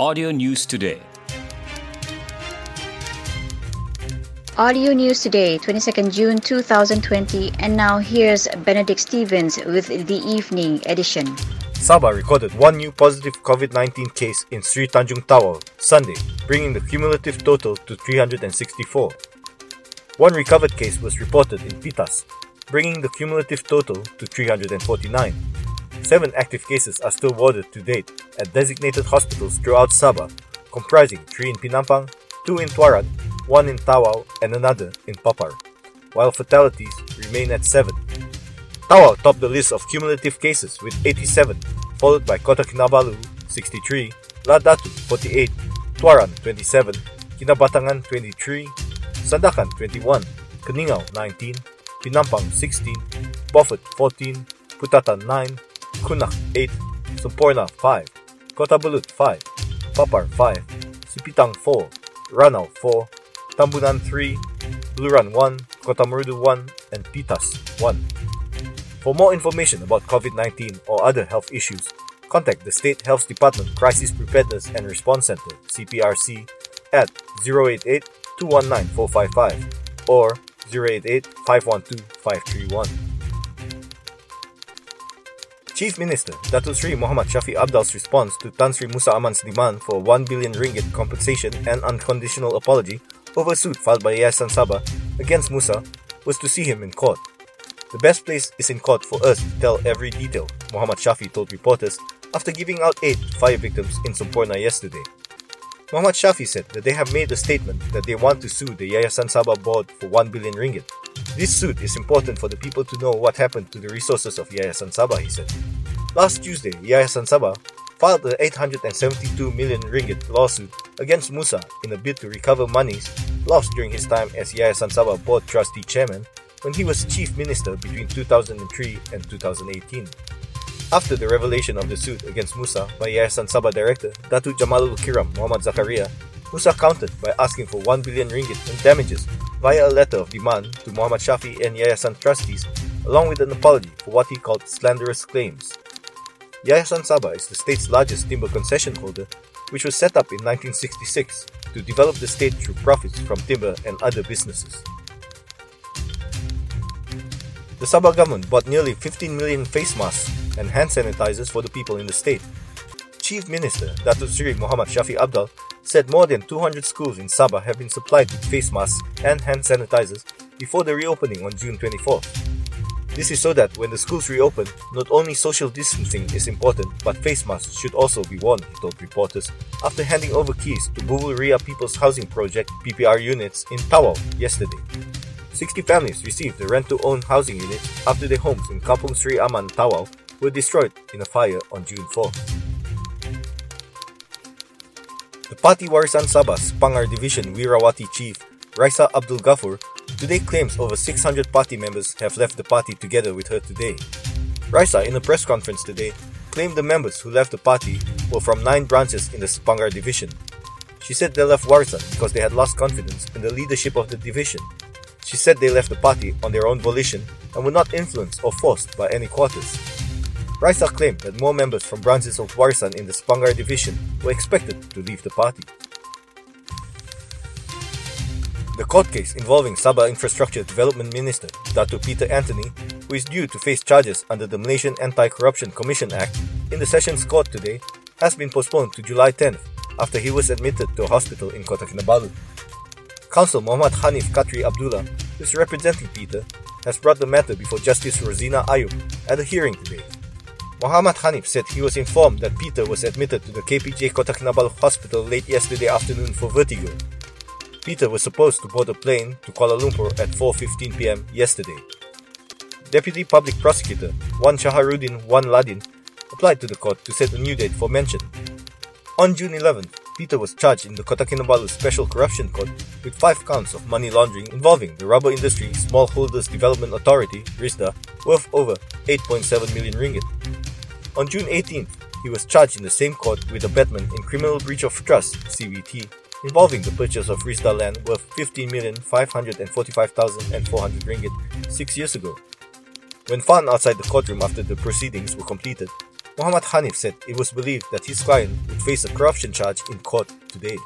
Audio News Today. Audio News Today, 22nd June 2020, and now here's Benedict Stevens with the evening edition. Sabah recorded one new positive COVID 19 case in Sri Tanjung Tawau Sunday, bringing the cumulative total to 364. One recovered case was reported in Pitas, bringing the cumulative total to 349. Seven active cases are still warded to date at designated hospitals throughout Sabah, comprising three in Penampang, two in Tuaran, one in Tawau, and another in Papar, while fatalities remain at seven. Tawau topped the list of cumulative cases with 87, followed by Kota Kinabalu 63, Lahad Datu 48, Tuaran 27, Kinabatangan 23, Sandakan 21, Keningau 19, Penampang 16, Beaufort 14, Putatan 9, Kunak 8, Semporna 5, Kota Belud 5, Papar 5, Sipitang 4, Ranau 4, Tambunan 3, Beluran 1, Kota Marudu 1, and Pitas 1. For more information about COVID-19 or other health issues, contact the State Health Department Crisis Preparedness and Response Center CPRC at 088 219 455 or 088 512 531. Chief Minister Datuk Sri Muhammad Shafie Apdal's response to Tan Sri Musa Aman's demand for 1 billion ringgit compensation and unconditional apology over a suit filed by Yayasan Sabah against Musa was to see him in court. The best place is in court for us to tell every detail, Muhammad Shafie told reporters after giving out aid to fire victims in Semporna yesterday. Muhammad Shafie said that they have made a statement that they want to sue the Yayasan Sabah board for 1 billion ringgit. This suit is important for the people to know what happened to the resources of Yayasan Sabah, he said. Last Tuesday, Yayasan Sabah filed a 872 million ringgit lawsuit against Musa in a bid to recover monies lost during his time as Yayasan Sabah board trustee chairman when he was chief minister between 2003 and 2018. After the revelation of the suit against Musa by Yayasan Sabah director Datu Jamalul Kiram Muhammad Zakaria, Musa countered by asking for 1 billion ringgit in damages via a letter of demand to Muhammad Shafie and Yayasan trustees, along with an apology for what he called slanderous claims. Yayasan Sabah is the state's largest timber concession holder, which was set up in 1966 to develop the state through profits from timber and other businesses. The Sabah government bought nearly 15 million face masks and hand sanitizers for the people in the state. Chief Minister Datuk Sri Muhammad Shafie Apdal said more than 200 schools in Sabah have been supplied with face masks and hand sanitizers before the reopening on June 24th. This is so that when the schools reopen, not only social distancing is important, but face masks should also be worn, he told reporters after handing over keys to Bubul Ria People's Housing Project PPR units in Tawau yesterday. 60 families received the rent-to-own housing units after their homes in Kampung Sri Aman, Tawau were destroyed in a fire on June 4. The Party Warisan Sabah's Pangar Division Wirawati chief, Raisa Abdul Ghafur, today claims over 600 party members have left the party together with her today. Raisa, in a press conference today, claimed the members who left the party were from nine branches in the Sepanggar division. She said they left Warisan because they had lost confidence in the leadership of the division. She said they left the party on their own volition and were not influenced or forced by any quarters. Raisa claimed that more members from branches of Warisan in the Sepanggar division were expected to leave the party. The court case involving Sabah Infrastructure Development Minister Datu Peter Anthony, who is due to face charges under the Malaysian Anti-Corruption Commission Act in the Sessions Court today, has been postponed to July 10th after he was admitted to a hospital in Kota Kinabalu. Counsel Muhammad Hanif Khatri Abdullah, who is representing Peter, has brought the matter before Justice Rosina Ayub at a hearing today. Muhammad Hanif said he was informed that Peter was admitted to the KPJ Kota Kinabalu Hospital late yesterday afternoon for vertigo. Peter was supposed to board a plane to Kuala Lumpur at 4.15 pm yesterday. Deputy Public Prosecutor Wan Shaharuddin Wan Ladin applied to the court to set a new date for mention. On June 11th, Peter was charged in the Kota Kinabalu Special Corruption Court with five counts of money laundering involving the Rubber Industry Smallholders Development Authority (RISDA) worth over 8.7 million ringgit. On June 18th, he was charged in the same court with abetment in criminal breach of trust (CBT) involving the purchase of RISDA land worth 15,545,400 ringgit six years ago. When found outside the courtroom after the proceedings were completed, Muhammad Hanif said it was believed that his client would face a corruption charge in court today.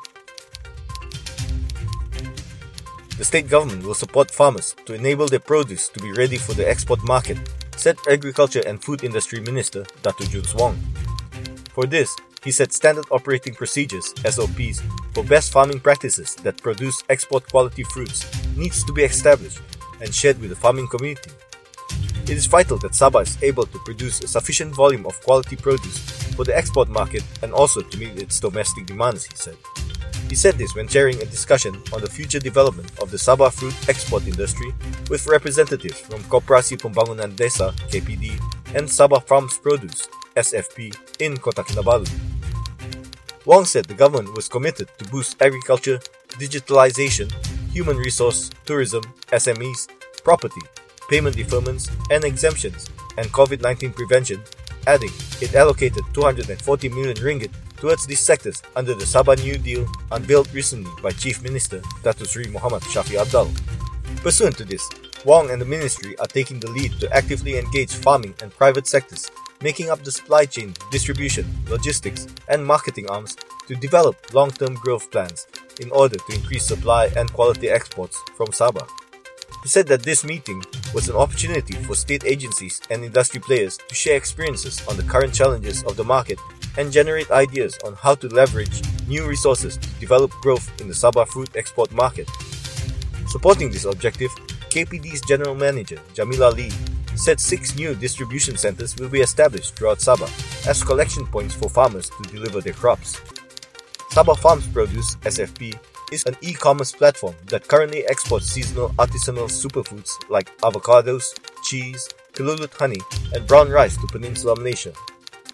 The state government will support farmers to enable their produce to be ready for the export market, said Agriculture and Food Industry Minister Datu Junz Wong. For this, he set standard operating procedures SOPs for best farming practices that produce export quality fruits needs to be established and shared with the farming community. It is vital that Sabah is able to produce a sufficient volume of quality produce for the export market and also to meet its domestic demands, he said. He said this when chairing a discussion on the future development of the Sabah fruit export industry with representatives from Koperasi Pembangunan Desa KPD and Sabah Farms Produce SFP in Kota Kinabalu. Wong said the government was committed to boost agriculture, digitalization, human resource, tourism, SMEs, property, payment deferments and exemptions, and COVID-19 prevention, adding it allocated 240 million ringgit towards these sectors under the Sabah New Deal unveiled recently by Chief Minister Datuk Sri Muhammad Shafie Apdal. Pursuant to this, Wong and the ministry are taking the lead to actively engage farming and private sectors making up the supply chain, distribution, logistics, and marketing arms to develop long-term growth plans in order to increase supply and quality exports from Sabah. He said that this meeting was an opportunity for state agencies and industry players to share experiences on the current challenges of the market and generate ideas on how to leverage new resources to develop growth in the Sabah fruit export market. Supporting this objective, KPD's General Manager Jamila Lee said six new distribution centers will be established throughout Sabah as collection points for farmers to deliver their crops. Sabah Farms Produce SFP is an e-commerce platform that currently exports seasonal artisanal superfoods like avocados, cheese, Kelulut honey, and brown rice to Peninsular Malaysia.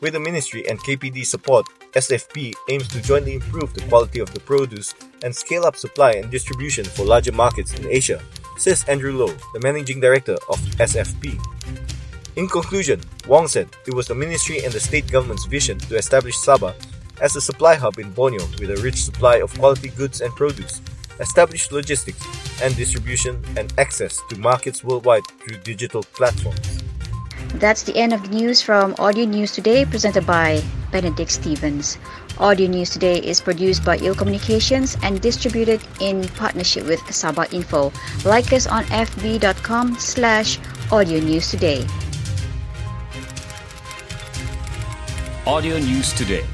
With the ministry and KPD support, SFP aims to jointly improve the quality of the produce and scale up supply and distribution for larger markets in Asia says Andrew Lowe, the managing director of SFP. In conclusion, Wong said it was the ministry and the state government's vision to establish Sabah as a supply hub in Borneo with a rich supply of quality goods and produce, establish logistics and distribution, and access to markets worldwide through digital platforms. That's the end of the news from Audio News Today, presented by Benedict Stevens. Audio News Today is produced by Ill Communications and distributed in partnership with Sabah Info. Like us on fb.com slash audio news today. Audio News Today